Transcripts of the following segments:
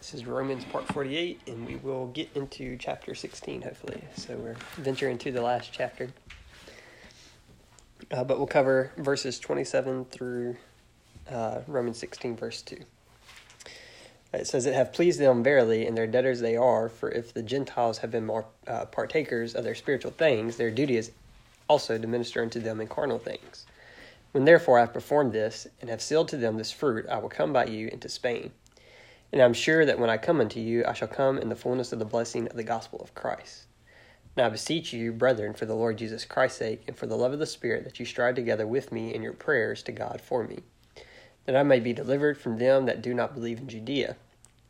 This is Romans part 48, and we will get into chapter 16, hopefully. So we're venturing into the last chapter. Uh, but we'll cover verses 27 through uh, Romans 16, verse 2. It says, It have pleased them verily, and their debtors they are, for if the Gentiles have been more uh, partakers of their spiritual things, their duty is also to minister unto them in carnal things. When therefore I have performed this, and have sealed to them this fruit, I will come by you into Spain. And I am sure that when I come unto you, I shall come in the fullness of the blessing of the gospel of Christ. Now I beseech you, brethren, for the Lord Jesus Christ's sake, and for the love of the Spirit, that you strive together with me in your prayers to God for me, that I may be delivered from them that do not believe in Judea,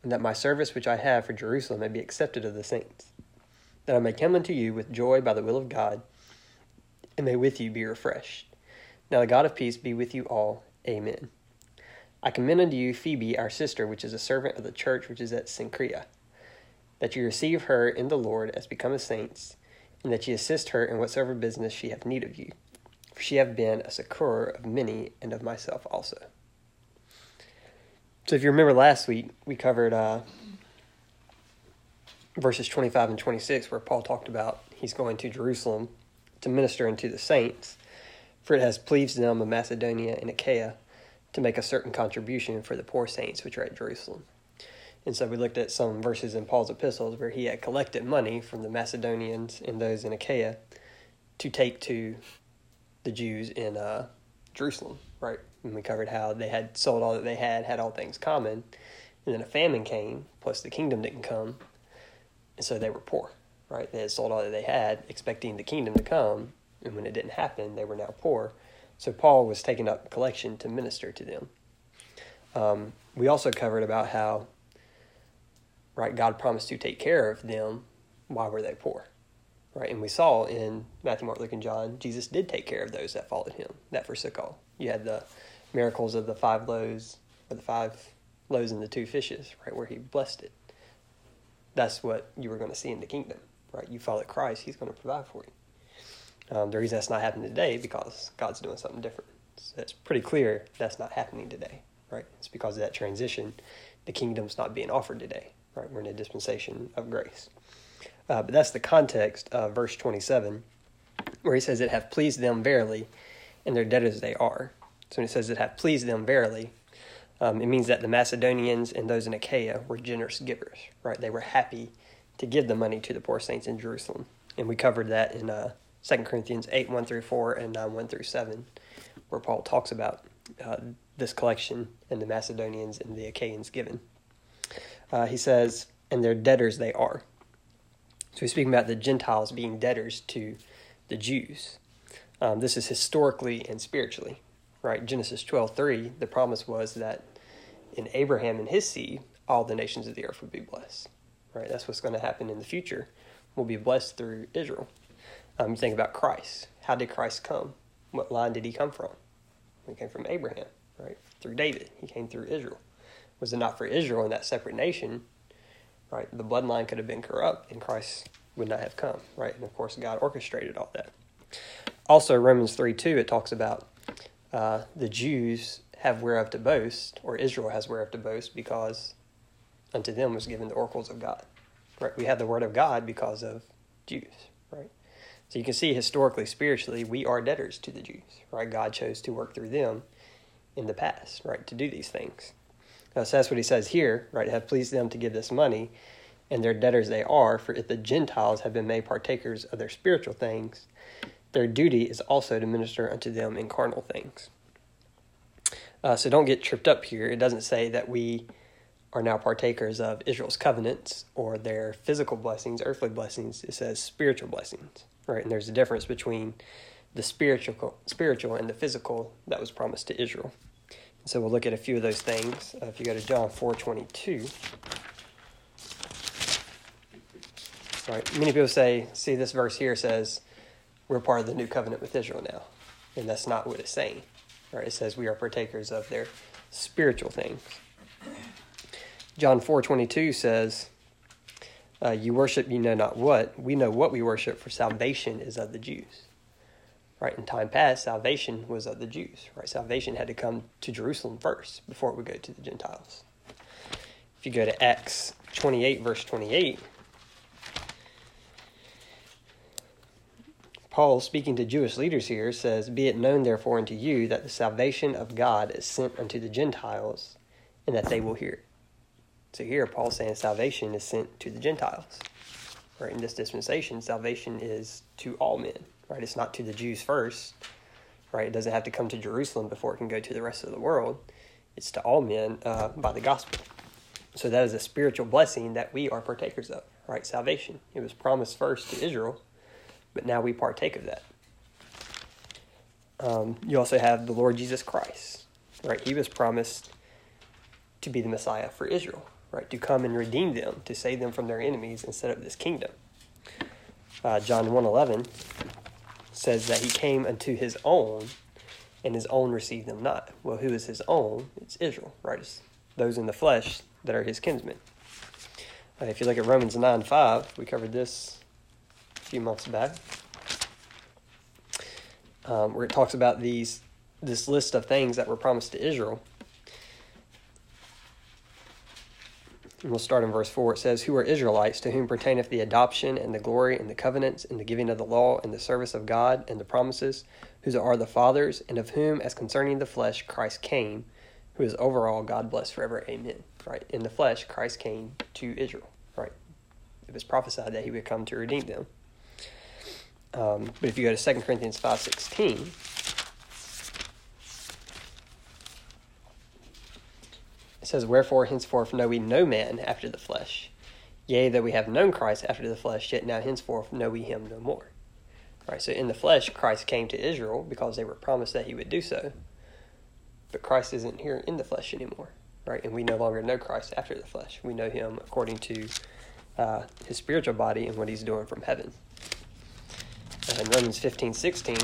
and that my service which I have for Jerusalem may be accepted of the saints, that I may come unto you with joy by the will of God, and may with you be refreshed. Now the God of peace be with you all. Amen. I commend unto you Phoebe, our sister, which is a servant of the church which is at Cenchrea, that you receive her in the Lord as become becometh saints, and that ye assist her in whatsoever business she hath need of you. For she hath been a succour of many, and of myself also. So if you remember last week, we covered uh, verses 25 and 26, where Paul talked about he's going to Jerusalem to minister unto the saints, for it has pleased them of Macedonia and Achaia to make a certain contribution for the poor saints which are at Jerusalem. And so we looked at some verses in Paul's epistles where he had collected money from the Macedonians and those in Achaia to take to the Jews in uh, Jerusalem, right? And we covered how they had sold all that they had, had all things common, and then a famine came, plus the kingdom didn't come, and so they were poor, right? They had sold all that they had, expecting the kingdom to come, and when it didn't happen, they were now poor. So Paul was taking up collection to minister to them. Um, we also covered about how, right, God promised to take care of them. Why were they poor? Right, and we saw in Matthew, Mark, Luke, and John, Jesus did take care of those that followed him, that forsook all. You had the miracles of the five loaves, or the five loaves and the two fishes, right, where he blessed it. That's what you were going to see in the kingdom, right? You follow Christ, he's going to provide for you. Um, the reason that's not happening today because God's doing something different. So it's pretty clear that's not happening today, right? It's because of that transition. The kingdom's not being offered today, right? We're in a dispensation of grace. Uh, but that's the context of verse 27, where he says, It hath pleased them verily, and their debtors they are. So when he says it hath pleased them verily, um, it means that the Macedonians and those in Achaia were generous givers, right? They were happy to give the money to the poor saints in Jerusalem. And we covered that in uh, 2 Corinthians 8, 1 through 4, and 9, 1 through 7, where Paul talks about uh, this collection and the Macedonians and the Achaeans given. Uh, he says, and their debtors they are. So he's speaking about the Gentiles being debtors to the Jews. Um, this is historically and spiritually, right? Genesis 12, 3, the promise was that in Abraham and his seed, all the nations of the earth would be blessed, right? That's what's going to happen in the future. We'll be blessed through Israel. Um, think about Christ. How did Christ come? What line did he come from? He came from Abraham, right? Through David. He came through Israel. Was it not for Israel and that separate nation, right? The bloodline could have been corrupt and Christ would not have come, right? And of course, God orchestrated all that. Also, Romans 3 2, it talks about uh, the Jews have whereof to boast, or Israel has whereof to boast, because unto them was given the oracles of God. Right? We have the word of God because of Jews, right? So you can see historically, spiritually, we are debtors to the Jews, right? God chose to work through them in the past, right, to do these things. So that's what he says here, right? Have pleased them to give this money, and their debtors they are, for if the Gentiles have been made partakers of their spiritual things, their duty is also to minister unto them in carnal things. Uh, so don't get tripped up here. It doesn't say that we are now partakers of Israel's covenants or their physical blessings, earthly blessings. It says spiritual blessings right? And there's a difference between the spiritual, spiritual and the physical that was promised to Israel. And so we'll look at a few of those things. Uh, if you go to John four twenty two, right? Many people say, see, this verse here says we're part of the new covenant with Israel now, and that's not what it's saying. Right? It says we are partakers of their spiritual things. John four twenty two says uh, you worship you know not what. We know what we worship, for salvation is of the Jews. Right? In time past, salvation was of the Jews. Right? Salvation had to come to Jerusalem first before it would go to the Gentiles. If you go to Acts 28, verse 28, Paul, speaking to Jewish leaders here, says, Be it known therefore unto you that the salvation of God is sent unto the Gentiles, and that they will hear it. So here Paul's saying salvation is sent to the Gentiles. Right? In this dispensation, salvation is to all men. Right? It's not to the Jews first. Right? It doesn't have to come to Jerusalem before it can go to the rest of the world. It's to all men uh, by the gospel. So that is a spiritual blessing that we are partakers of. Right? Salvation. It was promised first to Israel, but now we partake of that. Um, you also have the Lord Jesus Christ. Right? He was promised to be the Messiah for Israel right, to come and redeem them, to save them from their enemies and set up this kingdom. Uh, John 1.11 says that he came unto his own, and his own received them not. Well, who is his own? It's Israel, right? It's those in the flesh that are his kinsmen. Uh, if you look at Romans 9 5, we covered this a few months back, um, where it talks about these this list of things that were promised to Israel. And we'll start in verse 4. It says, Who are Israelites, to whom pertaineth the adoption and the glory and the covenants and the giving of the law and the service of God and the promises, whose are the fathers, and of whom, as concerning the flesh, Christ came, who is over all, God bless forever. Amen. Right? In the flesh, Christ came to Israel. Right? It was prophesied that he would come to redeem them. Um, but if you go to 2 Corinthians 5.16, says, Wherefore henceforth know we no man after the flesh. Yea, though we have known Christ after the flesh, yet now henceforth know we him no more. Right, so in the flesh, Christ came to Israel because they were promised that he would do so. But Christ isn't here in the flesh anymore, right? And we no longer know Christ after the flesh. We know him according to uh, his spiritual body and what he's doing from heaven. And Romans 15, 16,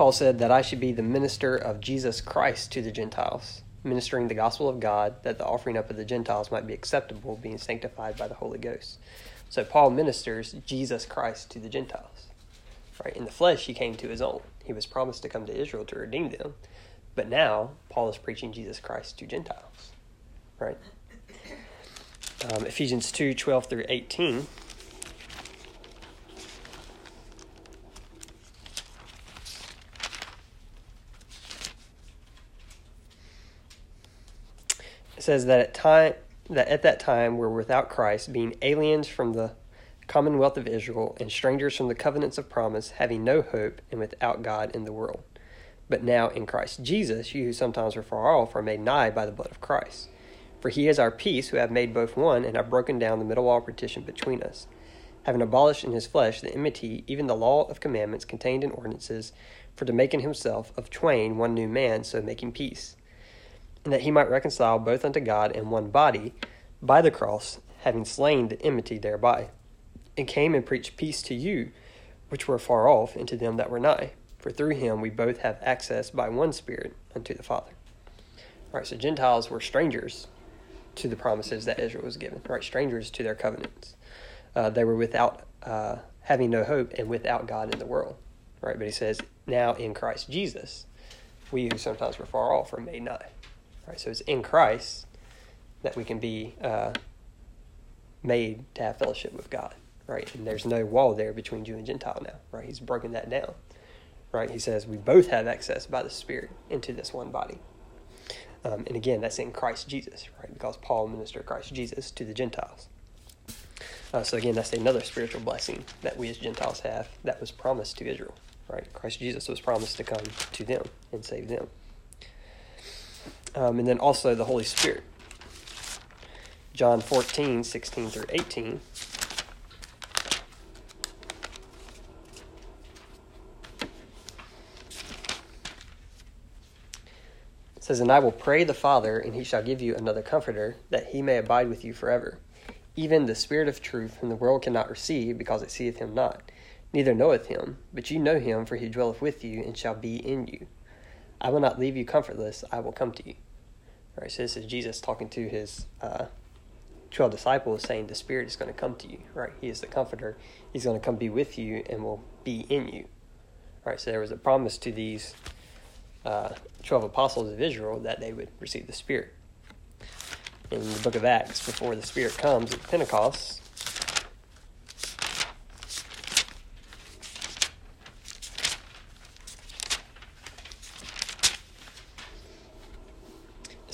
Paul said that I should be the minister of Jesus Christ to the Gentiles, ministering the gospel of God, that the offering up of the Gentiles might be acceptable, being sanctified by the Holy Ghost. So Paul ministers Jesus Christ to the Gentiles. Right? In the flesh, he came to his own. He was promised to come to Israel to redeem them. But now, Paul is preaching Jesus Christ to Gentiles. Right? Um, Ephesians 2 12 through 18 says that at time that at that time without Christ, being aliens from the commonwealth of Israel and strangers from the covenants of promise, having no hope and without God in the world. But now in Christ Jesus, you who sometimes were far off are made nigh by the blood of Christ. For he is our peace, who have made both one, and have broken down the middle wall partition between us, having abolished in his flesh the enmity, even the law of commandments contained in ordinances, for to make in himself of twain one new man, so making peace and that he might reconcile both unto God in one body by the cross, having slain the enmity thereby, and came and preached peace to you which were far off, and to them that were nigh. For through him we both have access by one Spirit unto the Father. All right, so Gentiles were strangers to the promises that Israel was given, right? Strangers to their covenants. Uh, they were without, uh, having no hope and without God in the world, right? But he says, now in Christ Jesus, we who sometimes were far off are made nigh. So it's in Christ that we can be uh, made to have fellowship with God. Right? And there's no wall there between Jew and Gentile now. Right? He's broken that down. Right? He says we both have access by the Spirit into this one body. Um, and again, that's in Christ Jesus, right? Because Paul ministered Christ Jesus to the Gentiles. Uh, so again, that's another spiritual blessing that we as Gentiles have that was promised to Israel, right? Christ Jesus was promised to come to them and save them um, and then also the Holy Spirit. John 14, 16 through 18. It says, And I will pray the Father, and he shall give you another comforter, that he may abide with you forever. Even the Spirit of truth, whom the world cannot receive, because it seeth him not, neither knoweth him, but you know him, for he dwelleth with you, and shall be in you. I will not leave you comfortless, I will come to you. All right, so this is Jesus talking to his uh, 12 disciples saying the Spirit is going to come to you, right? He is the comforter. He's going to come be with you and will be in you. All right, so there was a promise to these uh, 12 apostles of Israel that they would receive the Spirit. In the book of Acts, before the Spirit comes at Pentecost,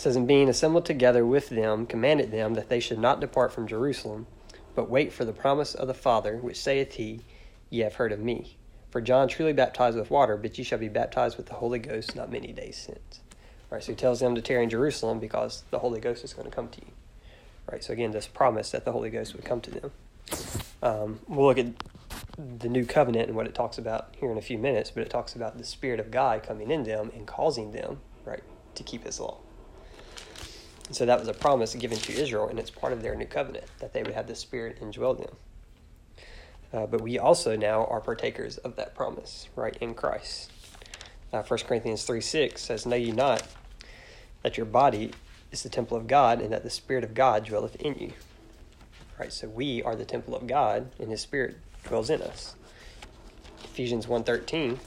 says, And being assembled together with them, commanded them that they should not depart from Jerusalem, but wait for the promise of the Father, which saith he, Ye have heard of me. For John truly baptized with water, but ye shall be baptized with the Holy Ghost not many days since. Right, so he tells them to tarry in Jerusalem because the Holy Ghost is going to come to you. Right, so again, this promise that the Holy Ghost would come to them. Um, we'll look at the new covenant and what it talks about here in a few minutes, but it talks about the Spirit of God coming in them and causing them, right, to keep His law. So that was a promise given to Israel, and it's part of their new covenant that they would have the Spirit indwell them. Uh, but we also now are partakers of that promise, right, in Christ. Uh, 1 Corinthians 3 6 says, Know ye not that your body is the temple of God, and that the Spirit of God dwelleth in you. Right, so we are the temple of God, and His Spirit dwells in us. Ephesians 1.13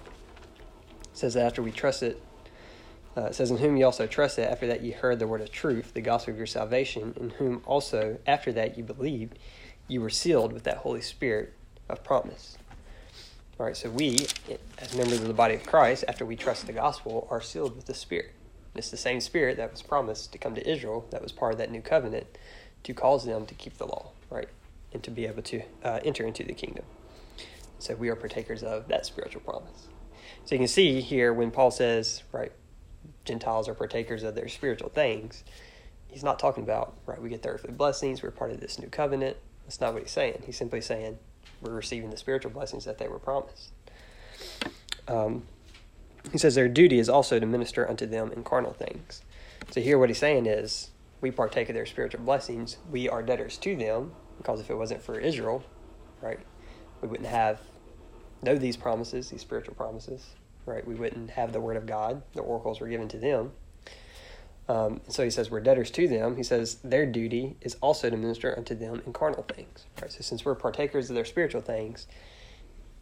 says that after we trust it, uh, it says, In whom ye also trusted, after that ye heard the word of truth, the gospel of your salvation, in whom also, after that ye believed, you were sealed with that Holy Spirit of promise. All right, so we, as members of the body of Christ, after we trust the gospel, are sealed with the Spirit. It's the same Spirit that was promised to come to Israel, that was part of that new covenant, to cause them to keep the law, right, and to be able to uh, enter into the kingdom. So we are partakers of that spiritual promise. So you can see here when Paul says, right, Gentiles are partakers of their spiritual things, he's not talking about, right, we get the earthly blessings, we're part of this new covenant. That's not what he's saying. He's simply saying we're receiving the spiritual blessings that they were promised. Um, he says their duty is also to minister unto them in carnal things. So here what he's saying is we partake of their spiritual blessings. We are debtors to them because if it wasn't for Israel, right, we wouldn't have know these promises, these spiritual promises, right? We wouldn't have the word of God. The oracles were given to them. Um, so he says we're debtors to them. He says their duty is also to minister unto them in carnal things. Right. So since we're partakers of their spiritual things,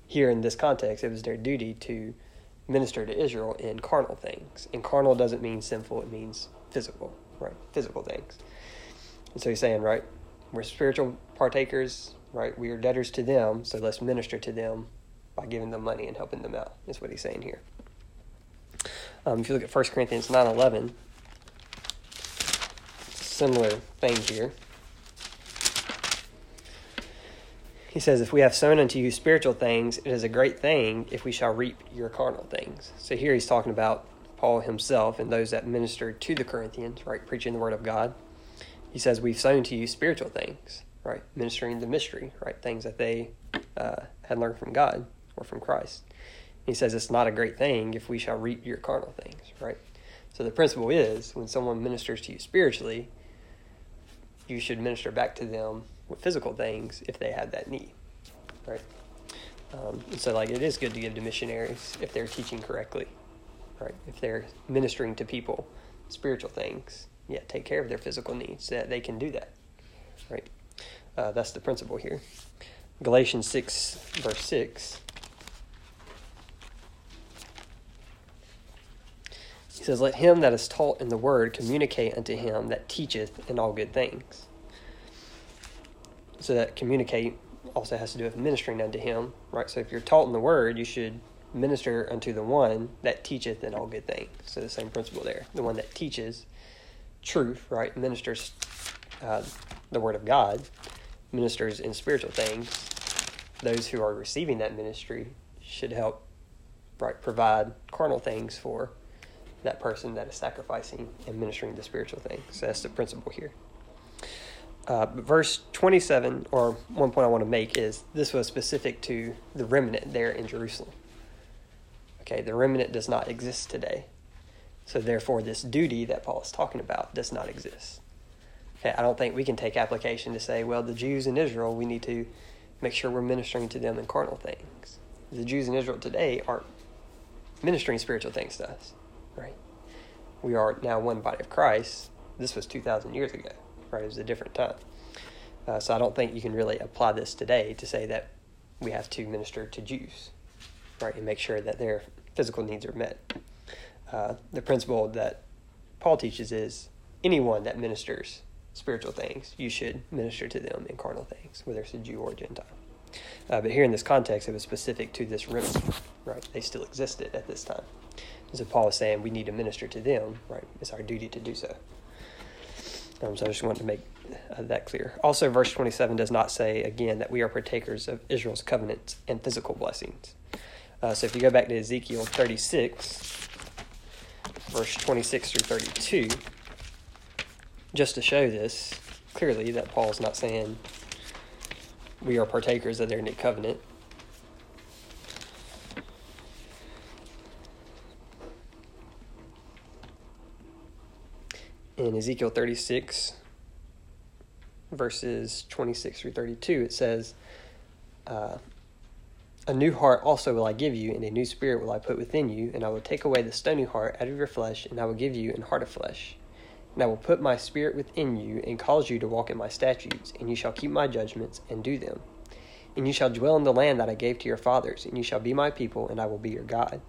here in this context, it was their duty to minister to Israel in carnal things. And carnal doesn't mean sinful; it means physical, right? Physical things. And so he's saying, right, we're spiritual partakers, right? We are debtors to them, so let's minister to them by giving them money and helping them out. Is what he's saying here. Um, if you look at 1 Corinthians nine eleven similar thing here. He says, If we have sown unto you spiritual things, it is a great thing if we shall reap your carnal things. So here he's talking about Paul himself and those that ministered to the Corinthians, right, preaching the word of God. He says, We've sown to you spiritual things, right, ministering the mystery, right, things that they uh, had learned from God or from Christ. He says, It's not a great thing if we shall reap your carnal things, right? So the principle is when someone ministers to you spiritually, you should minister back to them with physical things if they have that need, right? Um, so, like, it is good to give to missionaries if they're teaching correctly, right? If they're ministering to people spiritual things, yeah, take care of their physical needs so that they can do that, right? Uh, that's the principle here. Galatians 6, verse 6 says, Let him that is taught in the word communicate unto him that teacheth in all good things. So that communicate also has to do with ministering unto him, right? So if you're taught in the word, you should minister unto the one that teacheth in all good things. So the same principle there. The one that teaches truth, right? Ministers uh, the word of God, ministers in spiritual things. Those who are receiving that ministry should help, right, provide carnal things for that person that is sacrificing and ministering the spiritual things. So that's the principle here. Uh, verse 27, or one point I want to make is this was specific to the remnant there in Jerusalem. Okay, the remnant does not exist today. So therefore, this duty that Paul is talking about does not exist. Okay, I don't think we can take application to say, well, the Jews in Israel, we need to make sure we're ministering to them in carnal things. The Jews in Israel today aren't ministering spiritual things to us right? We are now one body of Christ. This was 2,000 years ago, right? It was a different time. Uh, so I don't think you can really apply this today to say that we have to minister to Jews, right, and make sure that their physical needs are met. uh, the principle that Paul teaches is anyone that ministers spiritual things, you should minister to them in carnal things, whether it's a Jew or a Gentile. Uh, but here in this context, it was specific to this remnant, right? They still existed at this time. And so Paul is saying we need to minister to them, right? It's our duty to do so. Um, so I just wanted to make uh, that clear. Also, verse 27 does not say, again, that we are partakers of Israel's covenants and physical blessings. Uh, so if you go back to Ezekiel 36, verse 26 through 32, just to show this clearly that Paul's not saying we are partakers of their new covenant. In Ezekiel 36, verses 26 through 32, it says, uh, A new heart also will I give you, and a new spirit will I put within you, and I will take away the stony heart out of your flesh, and I will give you an heart of flesh. And I will put my spirit within you, and cause you to walk in my statutes, and you shall keep my judgments, and do them. And you shall dwell in the land that I gave to your fathers, and you shall be my people, and I will be your God.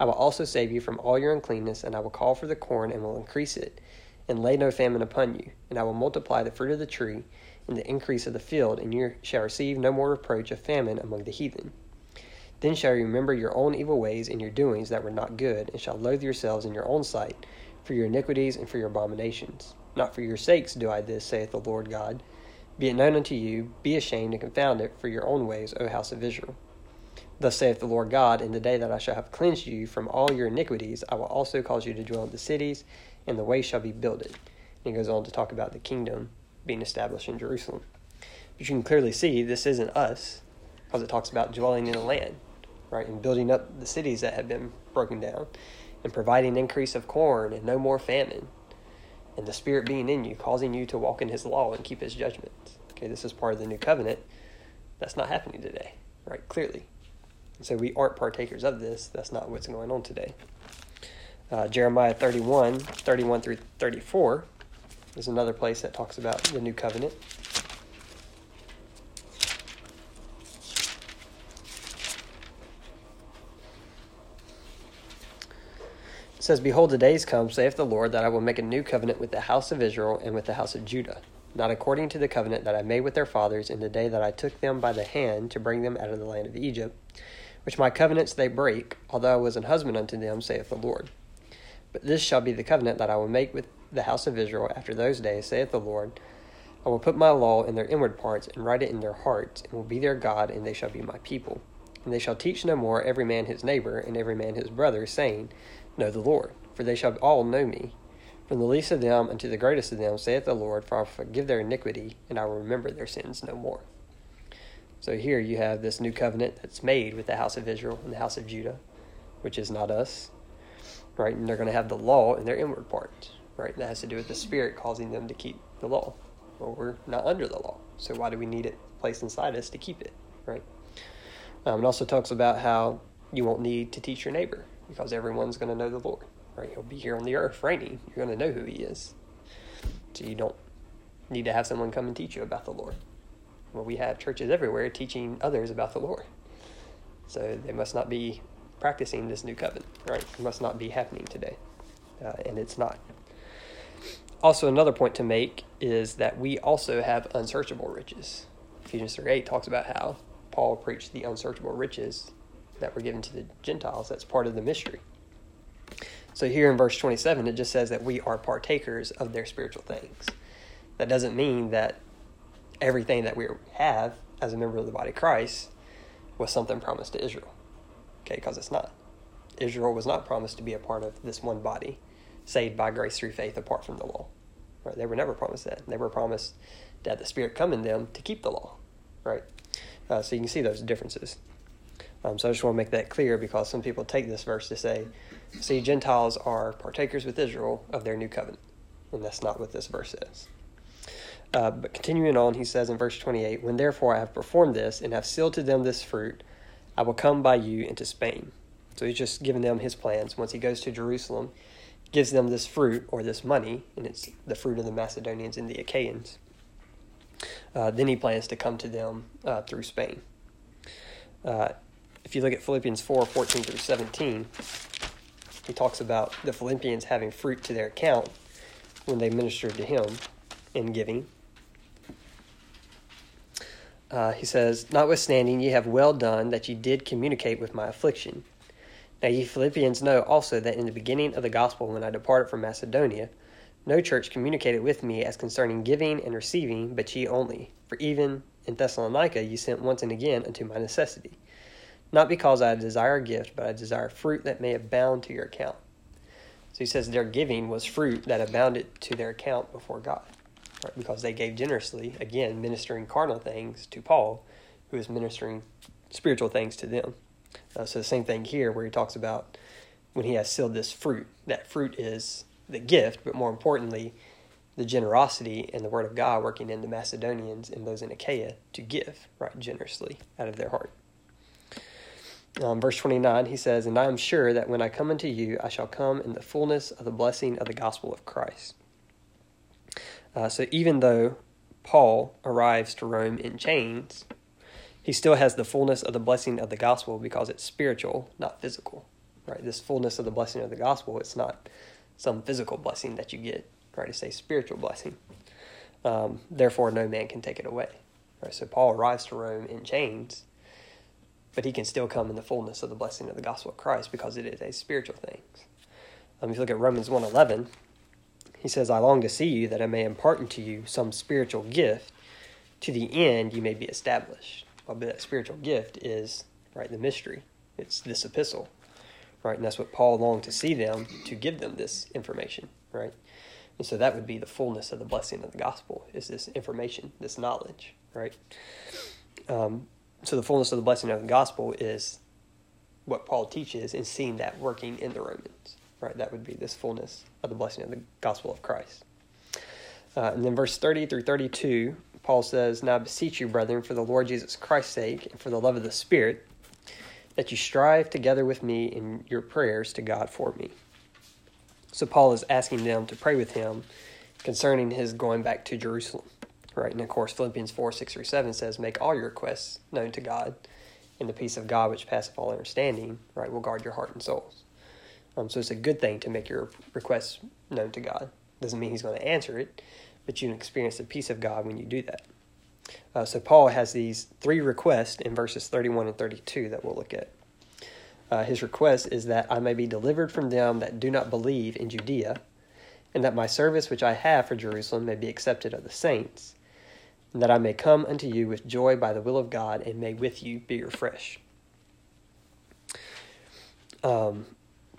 I will also save you from all your uncleanness, and I will call for the corn, and will increase it and lay no famine upon you. And I will multiply the fruit of the tree and the increase of the field, and you shall receive no more reproach of famine among the heathen. Then shall you remember your own evil ways and your doings that were not good, and shall loathe yourselves in your own sight for your iniquities and for your abominations. Not for your sakes do I this, saith the Lord God. Be it known unto you, be ashamed and confound it for your own ways, O house of Israel. Thus saith the Lord God, In the day that I shall have cleansed you from all your iniquities, I will also cause you to dwell in the cities, and the way shall be builded. And he goes on to talk about the kingdom being established in Jerusalem. But you can clearly see this isn't us, because it talks about dwelling in the land, right, and building up the cities that have been broken down, and providing increase of corn and no more famine, and the Spirit being in you, causing you to walk in His law and keep His judgments. Okay, this is part of the new covenant. That's not happening today, right? Clearly. So we aren't partakers of this. That's not what's going on today. Uh, Jeremiah 31, 31 through 34 is another place that talks about the new covenant. It says, Behold, the days come, saith the Lord, that I will make a new covenant with the house of Israel and with the house of Judah, not according to the covenant that I made with their fathers in the day that I took them by the hand to bring them out of the land of Egypt, which my covenants they break, although I was an husband unto them, saith the Lord. But this shall be the covenant that I will make with the house of Israel after those days, saith the Lord. I will put my law in their inward parts, and write it in their hearts, and will be their God, and they shall be my people. And they shall teach no more every man his neighbor, and every man his brother, saying, Know the Lord, for they shall all know me. From the least of them unto the greatest of them, saith the Lord, for I will forgive their iniquity, and I will remember their sins no more. So here you have this new covenant that's made with the house of Israel and the house of Judah, which is not us, right? And they're going to have the law in their inward parts, right? That has to do with the Spirit causing them to keep the law. Well, we're not under the law, so why do we need it placed inside us to keep it, right? Um, it also talks about how you won't need to teach your neighbor because everyone's going to know the Lord, right? He'll be here on the earth reigning. You're going to know who He is, so you don't need to have someone come and teach you about the Lord. Well, we have churches everywhere teaching others about the Lord, so they must not be practicing this new covenant, right? It must not be happening today. Uh, and it's not. Also, another point to make is that we also have unsearchable riches. Ephesians 3 8 talks about how Paul preached the unsearchable riches that were given to the Gentiles. That's part of the mystery. So, here in verse 27, it just says that we are partakers of their spiritual things. That doesn't mean that everything that we have as a member of the body of Christ was something promised to Israel okay, because it's not. Israel was not promised to be a part of this one body, saved by grace through faith apart from the law. Right? They were never promised that. They were promised that the Spirit come in them to keep the law. Right? Uh, so you can see those differences. Um, so I just want to make that clear because some people take this verse to say, see, Gentiles are partakers with Israel of their new covenant. And that's not what this verse says. Uh, but continuing on, he says in verse 28 When therefore I have performed this and have sealed to them this fruit, I will come by you into Spain. So he's just giving them his plans. Once he goes to Jerusalem, gives them this fruit or this money, and it's the fruit of the Macedonians and the Achaeans. Uh, then he plans to come to them uh, through Spain. Uh, if you look at Philippians 4 14 through 17, he talks about the Philippians having fruit to their account when they ministered to him in giving. Uh, he says, Notwithstanding, ye have well done that ye did communicate with my affliction. Now ye Philippians know also that in the beginning of the gospel, when I departed from Macedonia, no church communicated with me as concerning giving and receiving, but ye only. For even in Thessalonica ye sent once and again unto my necessity. Not because I desire a gift, but I desire fruit that may abound to your account. So he says their giving was fruit that abounded to their account before God right? because they gave generously, again, ministering carnal things to Paul, who is ministering spiritual things to them. Uh, so the same thing here, where he talks about when he has sealed this fruit. That fruit is the gift, but more importantly, the generosity and the word of God working in the Macedonians and those in Achaia to give, right, generously out of their heart. Um, verse 29, he says, And I am sure that when I come unto you, I shall come in the fullness of the blessing of the gospel of Christ. Uh, so even though Paul arrives to Rome in chains, he still has the fullness of the blessing of the gospel because it's spiritual, not physical. Right? This fullness of the blessing of the gospel, it's not some physical blessing that you get. Right? It's a spiritual blessing. Um, therefore, no man can take it away. Right? So Paul arrives to Rome in chains, but he can still come in the fullness of the blessing of the gospel of Christ because it is a spiritual thing. Um, if you look at Romans 1.11, he says, I long to see you that I may impart unto you some spiritual gift to the end you may be established. Well, that spiritual gift is, right, the mystery. It's this epistle, right? And that's what Paul longed to see them to give them this information, right? And so that would be the fullness of the blessing of the gospel is this information, this knowledge, right? Um, so the fullness of the blessing of the gospel is what Paul teaches and seeing that working in the Romans right? That would be this fullness of the blessing of the gospel of Christ. Uh, and then verse 30 through 32, Paul says, Now I beseech you, brethren, for the Lord Jesus Christ's sake and for the love of the Spirit, that you strive together with me in your prayers to God for me. So Paul is asking them to pray with him concerning his going back to Jerusalem. Right, and of course Philippians 4, 6 through 7 says, Make all your requests known to God, and the peace of God which passeth all understanding, right, will guard your heart and souls. Um, so it's a good thing to make your requests known to God. Doesn't mean He's going to answer it, but you experience the peace of God when you do that. Uh, so Paul has these three requests in verses 31 and 32 that we'll look at. Uh, his request is that I may be delivered from them that do not believe in Judea, and that my service which I have for Jerusalem may be accepted of the saints, and that I may come unto you with joy by the will of God, and may with you be refreshed. Um,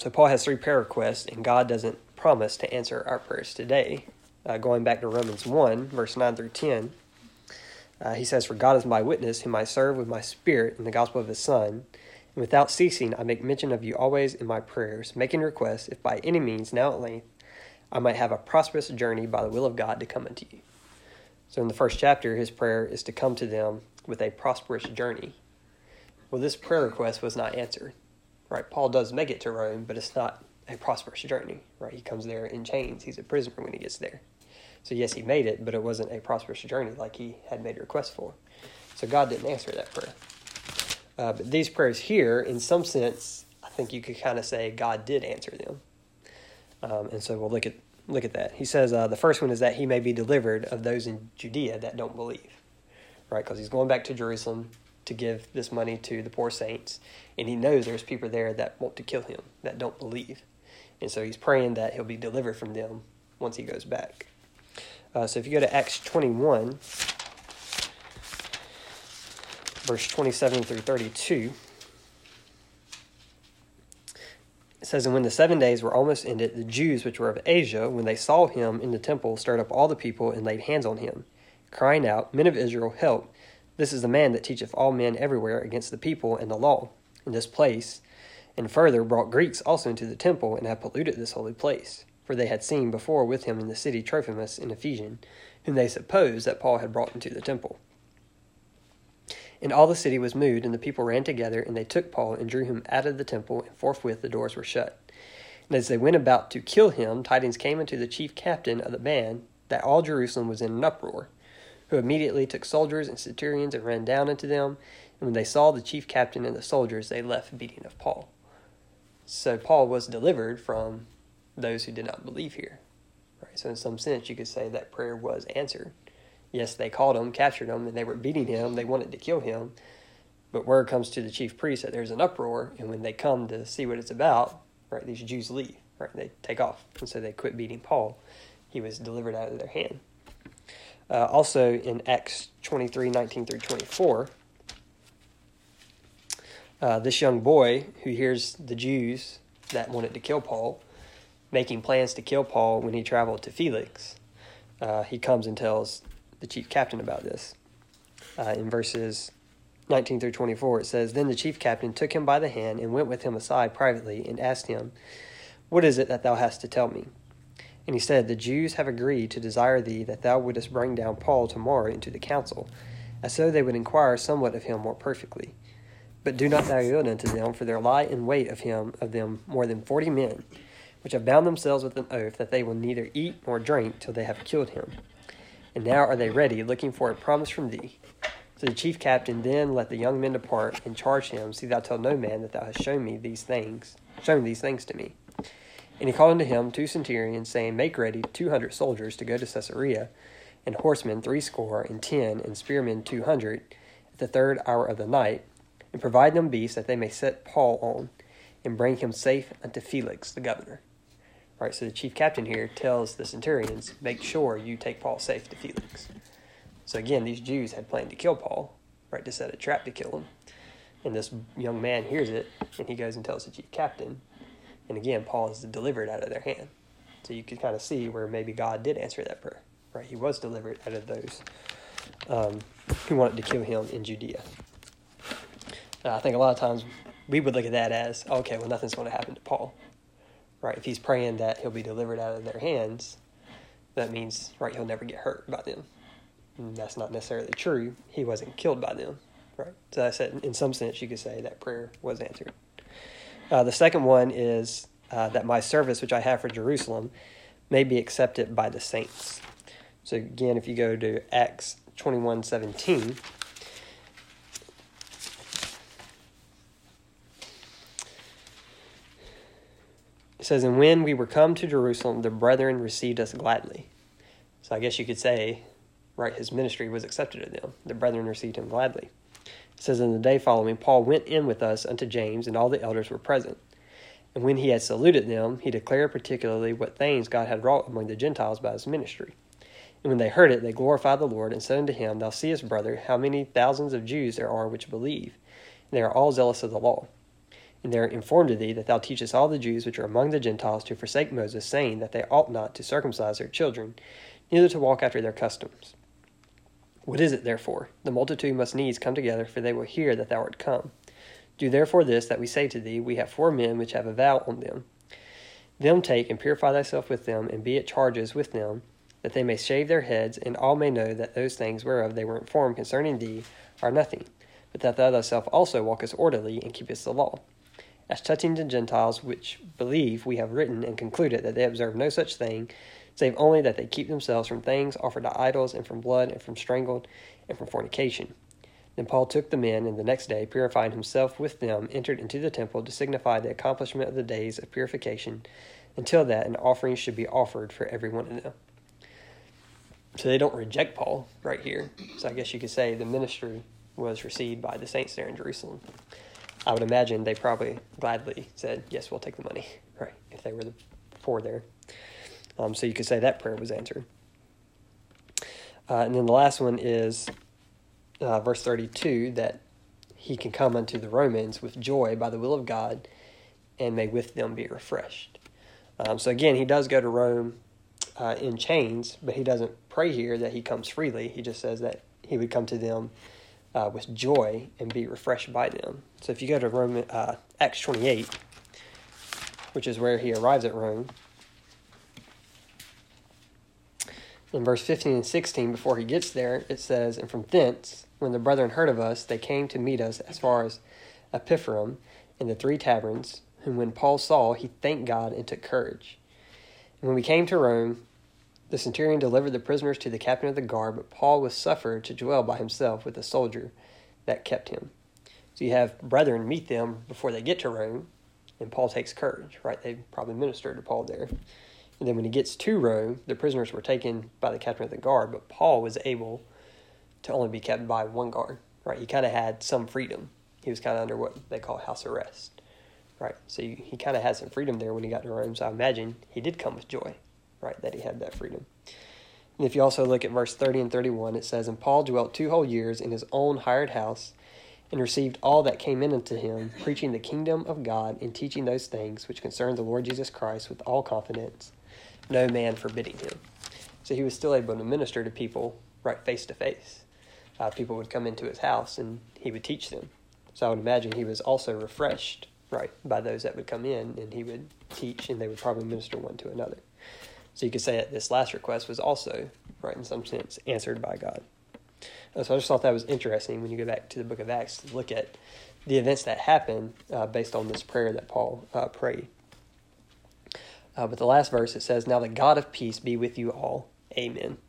so Paul has three prayer requests, and God doesn't promise to answer our prayers today. Uh, going back to Romans 1, verse 9 through 10, uh, he says, For God is my witness, whom I serve with my spirit in the gospel of his Son. And without ceasing, I make mention of you always in my prayers, making requests, if by any means, now at length, I might have a prosperous journey by the will of God to come unto you. So in the first chapter, his prayer is to come to them with a prosperous journey. Well, this prayer request was not answered right? Paul does make it to Rome, but it's not a prosperous journey, right? He comes there in chains. He's a prisoner when he gets there. So yes, he made it, but it wasn't a prosperous journey like he had made a request for. So God didn't answer that prayer. Uh, but these prayers here, in some sense, I think you could kind of say God did answer them. Um, and so we'll look at look at that. He says uh, the first one is that he may be delivered of those in Judea that don't believe, right? Because he's going back to Jerusalem to give this money to the poor saints, and he knows there's people there that want to kill him, that don't believe. And so he's praying that he'll be delivered from them once he goes back. Uh, so if you go to Acts 21, verse 27 through 32, it says, And when the seven days were almost ended, the Jews which were of Asia, when they saw him in the temple, stirred up all the people and laid hands on him, crying out, Men of Israel, help! This is the man that teacheth all men everywhere against the people and the law in this place, and further brought Greeks also into the temple, and have polluted this holy place. For they had seen before with him in the city Trophimus an Ephesian, whom they supposed that Paul had brought into the temple. And all the city was moved, and the people ran together, and they took Paul and drew him out of the temple, and forthwith the doors were shut. And as they went about to kill him, tidings came unto the chief captain of the band that all Jerusalem was in an uproar who immediately took soldiers and centurions and ran down into them. And when they saw the chief captain and the soldiers, they left beating of Paul. So Paul was delivered from those who did not believe here. Right? So in some sense, you could say that prayer was answered. Yes, they called him, captured him, and they were beating him. They wanted to kill him. But word comes to the chief priest that there's an uproar, and when they come to see what it's about, right, these Jews leave, right, they take off, and so they quit beating Paul. He was delivered out of their hand. Uh, also in Acts 23, 19 through 24, uh, this young boy who hears the Jews that wanted to kill Paul making plans to kill Paul when he traveled to Felix, uh, he comes and tells the chief captain about this. Uh, in verses 19 through 24, it says, Then the chief captain took him by the hand and went with him aside privately and asked him, What is it that thou hast to tell me? And he said, The Jews have agreed to desire thee that thou wouldest bring down Paul tomorrow into the council, as so they would inquire somewhat of him more perfectly. But do not thou yield unto them, for there lie in wait of him of them more than forty men, which have bound themselves with an oath that they will neither eat nor drink till they have killed him. And now are they ready, looking for a promise from thee. So the chief captain then let the young men depart and charged him, See thou tell no man that thou hast shown me these things, shown these things to me. And he called unto him two centurions, saying, Make ready two hundred soldiers to go to Caesarea, and horsemen threescore and ten, and spearmen two hundred, at the third hour of the night, and provide them beasts that they may set Paul on, and bring him safe unto Felix the governor. Right, so the chief captain here tells the centurions, make sure you take Paul safe to Felix. So again, these Jews had planned to kill Paul, right, to set a trap to kill him. And this young man hears it, and he goes and tells the chief captain. And again, Paul is delivered out of their hand. So you could kind of see where maybe God did answer that prayer, right? He was delivered out of those um, who wanted to kill him in Judea. Uh, I think a lot of times we would look at that as, okay, well, nothing's going to happen to Paul right? If he's praying that he'll be delivered out of their hands, that means, right, he'll never get hurt by them. And that's not necessarily true. He wasn't killed by them, right? So I said, in some sense, you could say that prayer was answered. Uh, the second one is uh, that my service, which I have for Jerusalem, may be accepted by the saints. So again, if you go to Acts twenty one seventeen. It says, And when we were come to Jerusalem, the brethren received us gladly. So I guess you could say, right, his ministry was accepted of them. The brethren received him gladly. Says, In the day following, Paul went in with us unto James, and all the elders were present. And when he had saluted them, he declared particularly what things God had wrought among the Gentiles by his ministry. And when they heard it, they glorified the Lord, and said unto him, Thou seest, brother, how many thousands of Jews there are which believe, and they are all zealous of the law. And they are informed of thee that thou teachest all the Jews which are among the Gentiles to forsake Moses, saying that they ought not to circumcise their children, neither to walk after their customs. What is it, therefore? The multitude must needs come together, for they will hear that thou art come. Do therefore this that we say to thee We have four men which have a vow on them. Them take and purify thyself with them, and be at charges with them, that they may shave their heads, and all may know that those things whereof they were informed concerning thee are nothing, but that thou thyself also walkest orderly and keepest the law. As touching the Gentiles which believe, we have written and concluded that they observe no such thing, save only that they keep themselves from things offered to idols, and from blood, and from strangled, and from fornication. Then Paul took the men, and the next day, purifying himself with them, entered into the temple to signify the accomplishment of the days of purification, until that an offering should be offered for every one of them. So they don't reject Paul right here. So I guess you could say the ministry was received by the saints there in Jerusalem. I would imagine they probably gladly said, Yes, we'll take the money, right, if they were the poor there. Um, so you could say that prayer was answered. Uh, and then the last one is uh, verse 32 that he can come unto the Romans with joy by the will of God and may with them be refreshed. Um, so again, he does go to Rome uh, in chains, but he doesn't pray here that he comes freely. He just says that he would come to them uh, with joy and be refreshed by them. So if you go to Roman uh, Acts 28, which is where he arrives at Rome, in verse 15 and 16, before he gets there, it says, And from thence, when the brethren heard of us, they came to meet us as far as Appii forum in the three taverns, whom when Paul saw, he thanked God and took courage. And when we came to Rome, the centurion delivered the prisoners to the captain of the guard, but Paul was suffered to dwell by himself with the soldier that kept him. So you have brethren meet them before they get to Rome, and Paul takes courage, right? They probably ministered to Paul there. And then when he gets to Rome, the prisoners were taken by the captain of the guard, but Paul was able to only be kept by one guard, right? He kind of had some freedom. He was kind of under what they call house arrest, right? So he, he kind of had some freedom there when he got to Rome. So I imagine he did come with joy, right? That he had that freedom. And if you also look at verse 30 and 31, it says, And Paul dwelt two whole years in his own hired house and received all that came in unto him, preaching the kingdom of God and teaching those things which concern the Lord Jesus Christ with all confidence, no man forbidding him. So he was still able to minister to people right face to face. Uh, people would come into his house and he would teach them. So I would imagine he was also refreshed right by those that would come in and he would teach and they would probably minister one to another. So you could say that this last request was also, right, in some sense, answered by God. Uh, so I just thought that was interesting when you go back to the book of Acts to look at the events that happened uh, based on this prayer that Paul uh, prayed. Uh, but the last verse it says, Now the God of peace be with you all. Amen.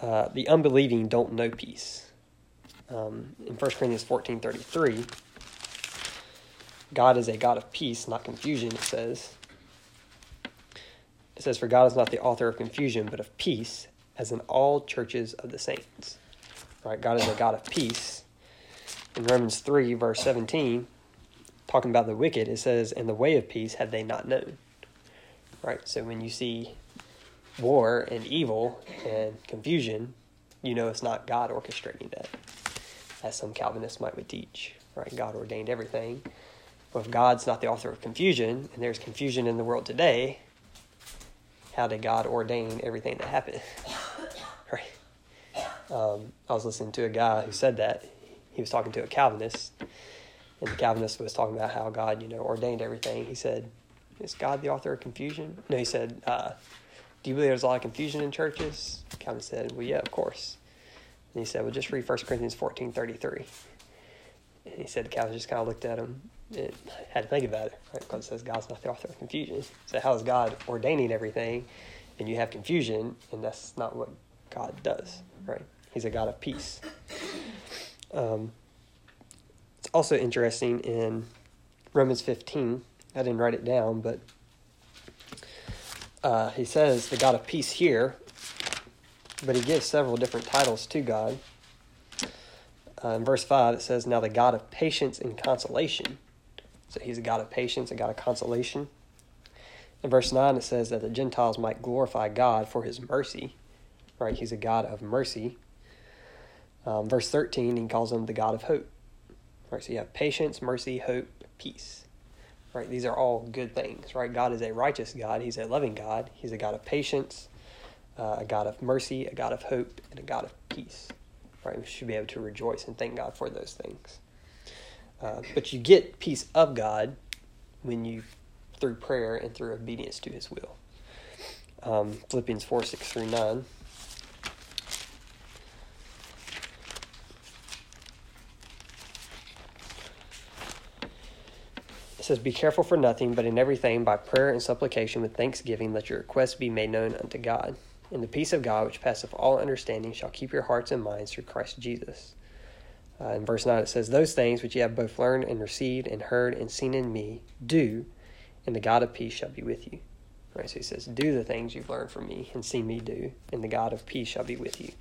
Uh, the unbelieving don't know peace. Um, in 1 Corinthians 14 33, God is a God of peace, not confusion, it says. It says, For God is not the author of confusion, but of peace, as in all churches of the saints. Right? God is a God of peace. In Romans 3, verse 17, talking about the wicked, it says, And the way of peace had they not known. Right? So when you see war and evil and confusion, you know it's not God orchestrating that, as some Calvinists might would teach. Right? God ordained everything. But if God's not the author of confusion, and there's confusion in the world today, how did God ordain everything that happened? right. Um, I was listening to a guy who said that. He was talking to a Calvinist, and the Calvinist was talking about how God, you know, ordained everything. He said, "Is God the author of confusion?" No, he said, uh, "Do you believe there's a lot of confusion in churches?" Calvin said, "Well, yeah, of course." And he said, "Well, just read 1 Corinthians fourteen thirty three. And he said Calvin just kind of looked at him and had to think about it, right? Because it says God's not the author of confusion. So how is God ordaining everything, and you have confusion, and that's not what God does, right? He's a God of peace. Um, it's also interesting in Romans 15. I didn't write it down, but uh, he says the God of peace here, but he gives several different titles to God. Uh, in verse 5, it says, Now the God of patience and consolation so he's a God of patience, a God of consolation. In verse 9, it says that the Gentiles might glorify God for his mercy. Right? He's a God of mercy. Um, verse 13, he calls him the God of hope. Right? So you have patience, mercy, hope, peace right? These are all good things, right? God is a righteous God. He's a loving God. He's a God of patience, uh, a God of mercy, a God of hope, and a God of peace, right? We should be able to rejoice and thank God for those things. Uh, but you get peace of God when you, through prayer and through obedience to His will. Um, Philippians 4 6 through 9. Says, Be careful for nothing, but in everything by prayer and supplication with thanksgiving let your requests be made known unto God. And the peace of God, which passeth all understanding, shall keep your hearts and minds through Christ Jesus. Uh, in verse 9, it says, Those things which ye have both learned and received and heard and seen in me, do, and the God of peace shall be with you. Right, so he says, Do the things you've learned from me and seen me do, and the God of peace shall be with you.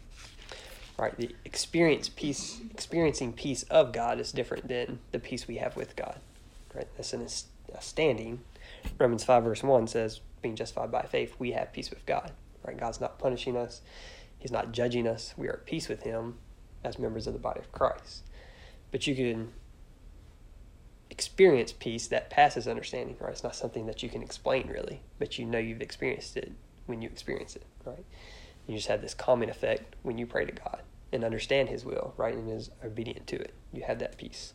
Right, the experience peace, experiencing peace of God is different than the peace we have with God. Right, that's an standing. Romans 5, verse 1 says, Being justified by faith, we have peace with God. Right, God's not punishing us, He's not judging us. We are at peace with Him as members of the body of Christ. But you can experience peace that passes understanding, right? It's not something that you can explain really, but you know you've experienced it when you experience it, right? You just have this calming effect when you pray to God and understand His will, right, and is obedient to it. You have that peace.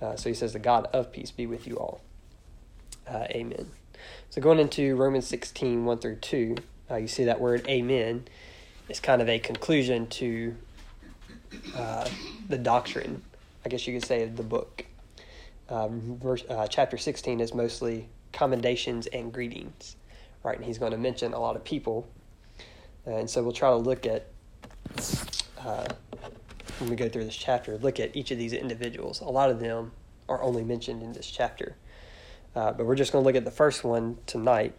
Uh, so he says, The God of peace be with you all. Uh, amen. So going into Romans 16, 1 through 2, uh, you see that word amen is kind of a conclusion to uh, the doctrine, I guess you could say, of the book. Um, verse, uh, chapter 16 is mostly commendations and greetings, right? And he's going to mention a lot of people. And so we'll try to look at, uh, when we go through this chapter, look at each of these individuals. A lot of them are only mentioned in this chapter. Uh, but we're just going to look at the first one tonight.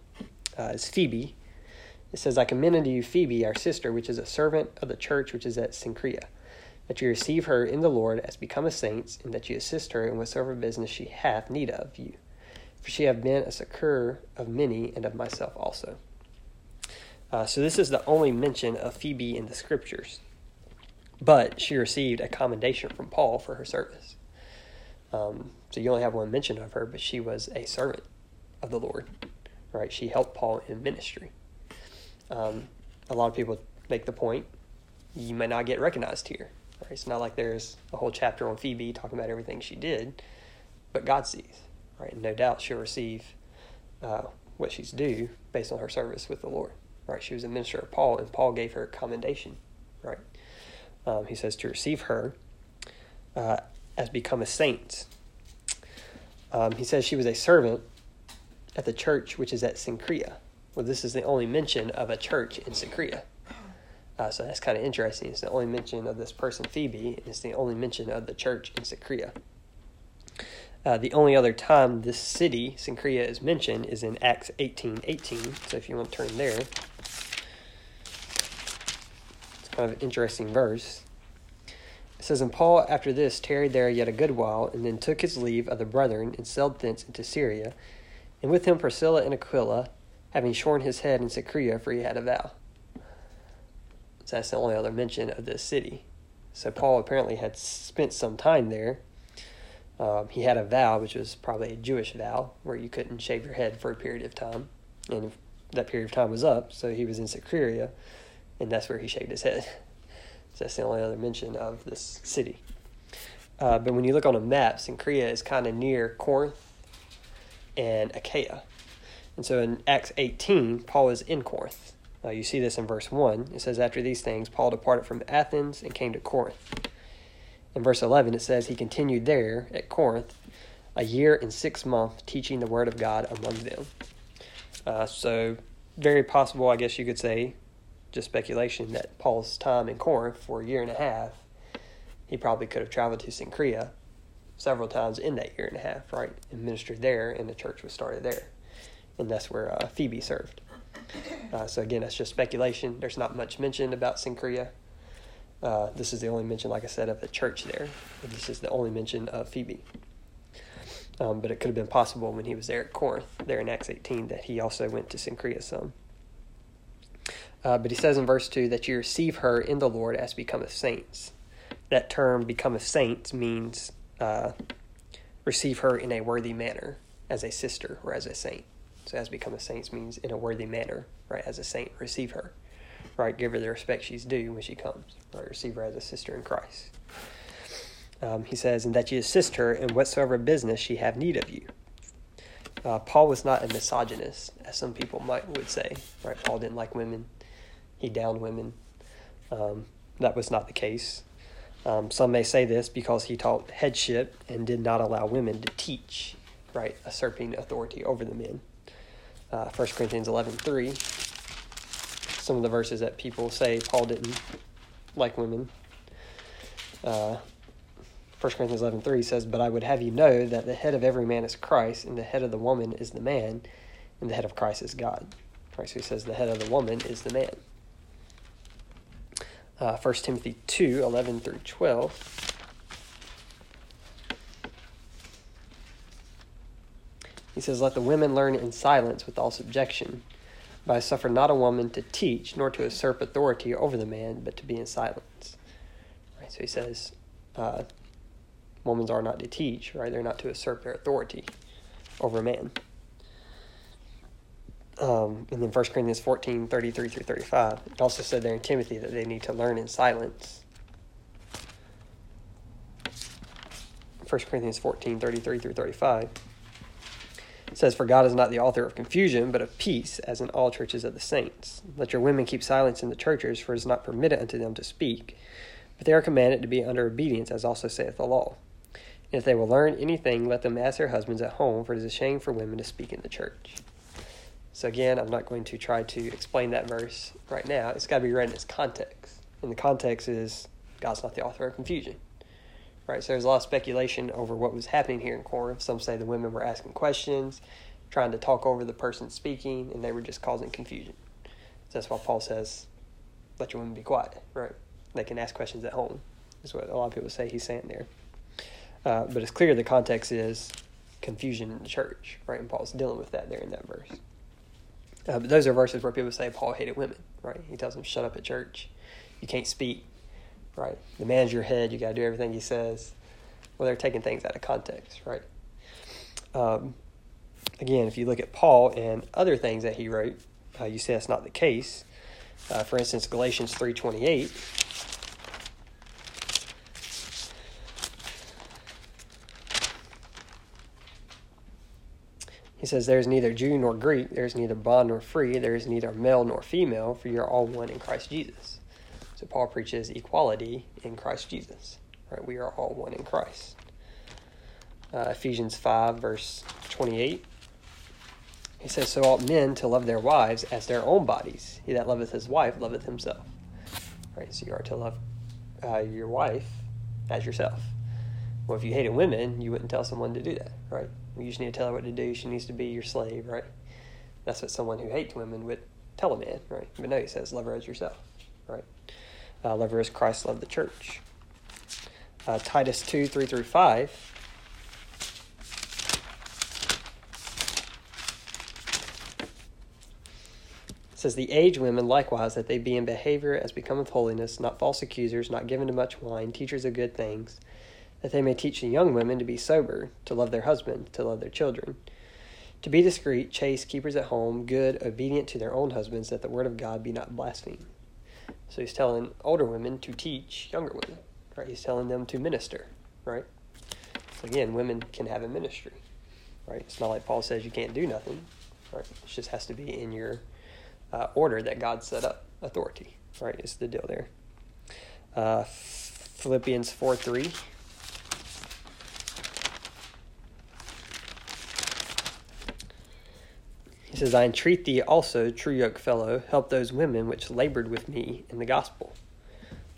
Uh, is Phoebe. It says, I commend unto you Phoebe, our sister, which is a servant of the church which is at Cenchrea, that you receive her in the Lord as become a saint, and that you assist her in whatsoever business she hath need of you. For she hath been a succor of many, and of myself also. Uh, so this is the only mention of Phoebe in the scriptures. But she received a commendation from Paul for her service. Um, so you only have one mention of her, but she was a servant of the Lord, right? She helped Paul in ministry. Um, a lot of people make the point you may not get recognized here. Right? It's not like there's a whole chapter on Phoebe talking about everything she did, but God sees, right? And no doubt she'll receive uh, what she's due based on her service with the Lord, right? She was a minister of Paul, and Paul gave her commendation, right? Um, he says to receive her uh, as become a saint. Um, he says she was a servant at the church which is at Cenchrea. Well, this is the only mention of a church in Cenchrea. Uh, so that's kind of interesting. It's the only mention of this person, Phoebe, and it's the only mention of the church in Cenchrea. Uh, the only other time this city, Cenchrea, is mentioned is in Acts 18 18. So if you want to turn there, kind of interesting verse. It says, And Paul after this tarried there yet a good while, and then took his leave of the brethren, and sailed thence into Syria, and with him Priscilla and Aquila, having shorn his head in Cenchrea, for he had a vow. So that's the only other mention of this city. So Paul apparently had spent some time there. Um, he had a vow, which was probably a Jewish vow, where you couldn't shave your head for a period of time. And that period of time was up, so he was in Cenchrea, and that's where he shaved his head. So that's the only other mention of this city. Uh, but when you look on a map, Cenchrea is kind of near Corinth and Achaia. And so in Acts 18, Paul is in Corinth. Uh, you see this in verse 1. It says, After these things, Paul departed from Athens and came to Corinth. In verse 11, it says, He continued there at Corinth a year and six months, teaching the word of God among them. Uh, so, very possible, I guess you could say, just speculation, that Paul's time in Corinth for a year and a half, he probably could have traveled to Cenchrea several times in that year and a half, right? And ministered there, and the church was started there. And that's where uh, Phoebe served. Uh, so, again, that's just speculation. There's not much mentioned about Cenchrea. Uh, this is the only mention, like I said, of the church there. And this is the only mention of Phoebe. Um, but it could have been possible when he was there at Corinth, there in Acts 18, that he also went to Cenchrea some. Uh, but he says in verse 2 that you receive her in the Lord as becometh saints. That term, becometh saints, means uh, receive her in a worthy manner, as a sister or as a saint. So as becometh saints means in a worthy manner, right? As a saint, receive her, right? Give her the respect she's due when she comes, right? Receive her as a sister in Christ. Um, he says, and that you assist her in whatsoever business she have need of you. Uh, Paul was not a misogynist, as some people might would say. Right? Paul didn't like women he downed women. Um, that was not the case. Um, some may say this because he taught headship and did not allow women to teach, right, usurping authority over the men. Uh, 1 Corinthians 11 3. Some of the verses that people say Paul didn't like women. Uh, 1 Corinthians 11 3 says, But I would have you know that the head of every man is Christ, and the head of the woman is the man, and the head of Christ is God. Right, so he says the head of the woman is the man uh, 1 Timothy 2 11 through 12. He says, Let the women learn in silence with all subjection. But I suffer not a woman to teach, nor to usurp authority over the man, but to be in silence. Right, so he says, uh, women are not to teach, right? They're not to usurp their authority over a man. Um, and then 1 Corinthians 14, 33 through 35. It also said there in Timothy that they need to learn in silence. 1 Corinthians 14, 33 through 35. It says, For God is not the author of confusion, but of peace, as in all churches of the saints. Let your women keep silence in the churches, for it is not permitted unto them to speak, but they are commanded to be under obedience, as also saith the law. And if they will learn anything, let them ask their husbands at home, for it is a shame for women to speak in the church. So again, I'm not going to try to explain that verse right now. It's got to be read in its context. And the context is God's not the author of confusion. right? So there's a lot of speculation over what was happening here in Corinth. Some say the women were asking questions, trying to talk over the person speaking, and they were just causing confusion. So that's why Paul says, let your women be quiet, right? They can ask questions at home, is what a lot of people say he's saying there. Uh, but it's clear the context is confusion in the church, right? And Paul's dealing with that there in that verse. Uh, but those are verses where people say Paul hated women, right? He tells them, shut up at church. You can't speak, right? The man's your head. You got to do everything he says. Well, they're taking things out of context, right? Um, again, if you look at Paul and other things that he wrote, uh, you see that's not the case. Uh, for instance, Galatians 3.28 He says, There is neither Jew nor Greek, there is neither bond nor free, there is neither male nor female, for you are all one in Christ Jesus. So Paul preaches equality in Christ Jesus. Right? We are all one in Christ. Uh, Ephesians 5, verse 28. He says, So ought men to love their wives as their own bodies. He that loveth his wife loveth himself. Right? So you are to love uh, your wife as yourself. Well, if you hated women, you wouldn't tell someone to do that, right? You just need to tell her what to do. She needs to be your slave, right? That's what someone who hates women would tell a man, right? But no, he says, love her as yourself, right? Uh, love her as Christ loved the church. Uh, Titus 2 3 through 5. says the aged women likewise that they be in behavior as becometh holiness, not false accusers, not given to much wine, teachers of good things, that they may teach the young women to be sober, to love their husband, to love their children, to be discreet, chaste, keepers at home, good, obedient to their own husbands, that the word of God be not blasphemed. So he's telling older women to teach younger women, right? He's telling them to minister, right? So again, women can have a ministry, right? It's not like Paul says you can't do nothing, right? It just has to be in your uh, order that God set up, authority, right? Is the deal there. Uh, Philippians 4 3. He says, I entreat thee also, true yoke fellow, help those women which labored with me in the gospel.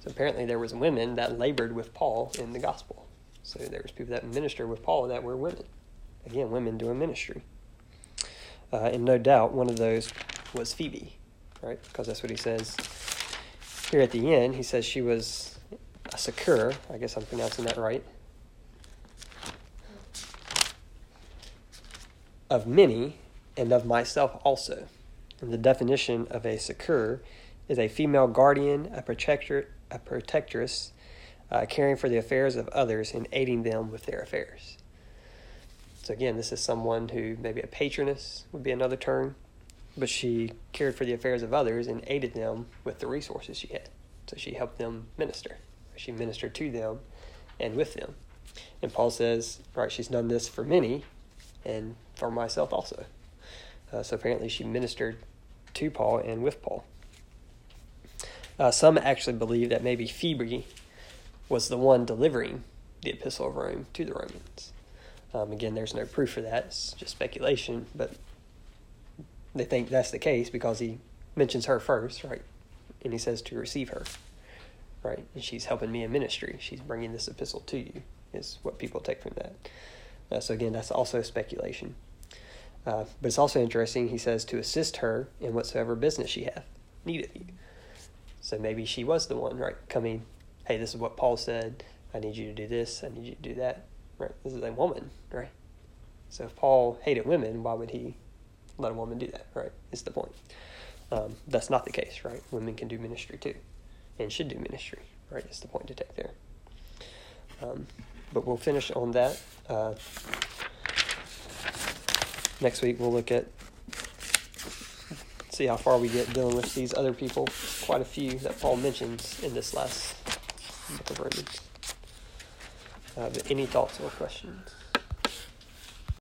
So apparently there was women that labored with Paul in the gospel. So there was people that ministered with Paul that were women. Again, women doing ministry. Uh, and no doubt one of those was Phoebe, right? Because that's what he says here at the end. He says she was a secure. I guess I'm pronouncing that right. Of many and of myself also. And the definition of a secure is a female guardian, a protector, a protectress, uh, caring for the affairs of others and aiding them with their affairs. So again, this is someone who maybe a patroness would be another term, but she cared for the affairs of others and aided them with the resources she had. So she helped them minister. She ministered to them and with them. And Paul says, right, she's done this for many and for myself also. Uh, so apparently she ministered to Paul and with Paul. Uh, some actually believe that maybe Phoebe was the one delivering the Epistle of Rome to the Romans. Um, again, there's no proof for that, it's just speculation, but they think that's the case because he mentions her first, right? And he says to receive her, right? And she's helping me in ministry. She's bringing this epistle to you, is what people take from that. Uh, so, again, that's also speculation. Uh, but it's also interesting, he says, to assist her in whatsoever business she hath need of you. So maybe she was the one, right, coming, hey, this is what Paul said. I need you to do this. I need you to do that. Right? This is a woman, right? So if Paul hated women, why would he let a woman do that, right? Is the point. Um, that's not the case, right? Women can do ministry too and should do ministry, right? Is the point to take there. Um, but we'll finish on that. Uh, next week we'll look at see how far we get dealing with these other people. Quite a few that Paul mentions in this last book of Romans. Uh, any thoughts or questions?